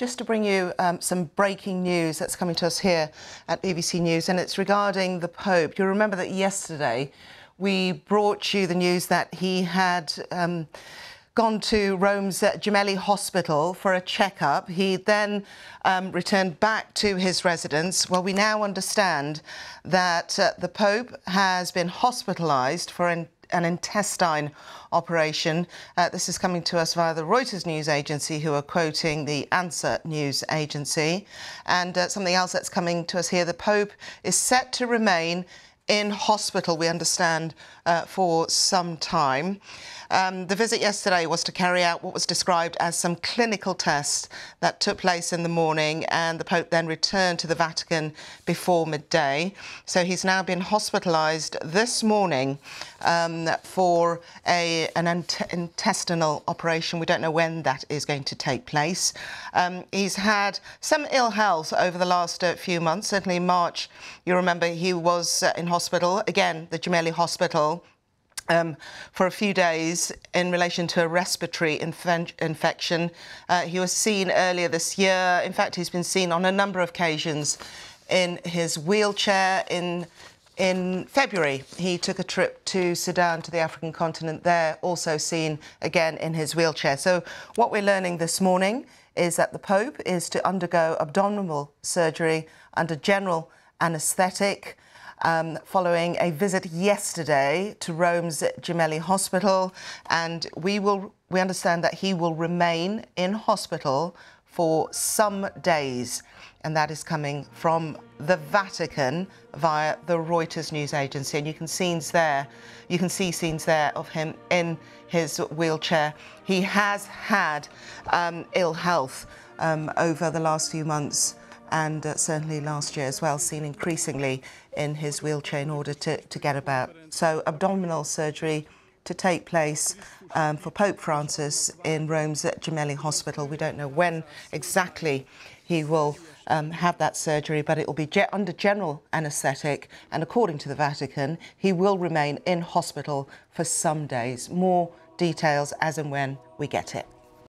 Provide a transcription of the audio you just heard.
just to bring you um, some breaking news that's coming to us here at BBC News, and it's regarding the Pope. You'll remember that yesterday we brought you the news that he had. Um, gone to Rome's Gemelli Hospital for a checkup. He then um, returned back to his residence. Well, we now understand that uh, the Pope has been hospitalised for an an intestine operation. Uh, this is coming to us via the Reuters news agency, who are quoting the ANSA news agency. And uh, something else that's coming to us here the Pope is set to remain in hospital, we understand, uh, for some time. Um, the visit yesterday was to carry out what was described as some clinical tests that took place in the morning, and the Pope then returned to the Vatican before midday. So he's now been hospitalised this morning um, for a, an intestinal operation. We don't know when that is going to take place. Um, he's had some ill health over the last uh, few months. Certainly in March, you remember he was uh, in hospital, again, the Gemelli Hospital, um, for a few days in relation to a respiratory inf infection. Uh, he was seen earlier this year. In fact, he's been seen on a number of occasions in his wheelchair. In in February, he took a trip to Sudan, to the African continent, there, also seen again in his wheelchair. So, what we're learning this morning is that the Pope is to undergo abdominal surgery under general anaesthetic um, following a visit yesterday to Rome's Gemelli Hospital. And we will we understand that he will remain in hospital for some days. And that is coming from the Vatican via the Reuters news agency. And you can scenes there, you can see scenes there of him in his wheelchair. He has had um, ill health um, over the last few months and uh, certainly last year as well, seen increasingly in his wheelchair in order to, to get about. So abdominal surgery to take place um, for Pope Francis in Rome's Gemelli Hospital. We don't know when exactly he will um, have that surgery, but it will be ge under general anaesthetic. And according to the Vatican, he will remain in hospital for some days. More details as and when we get it.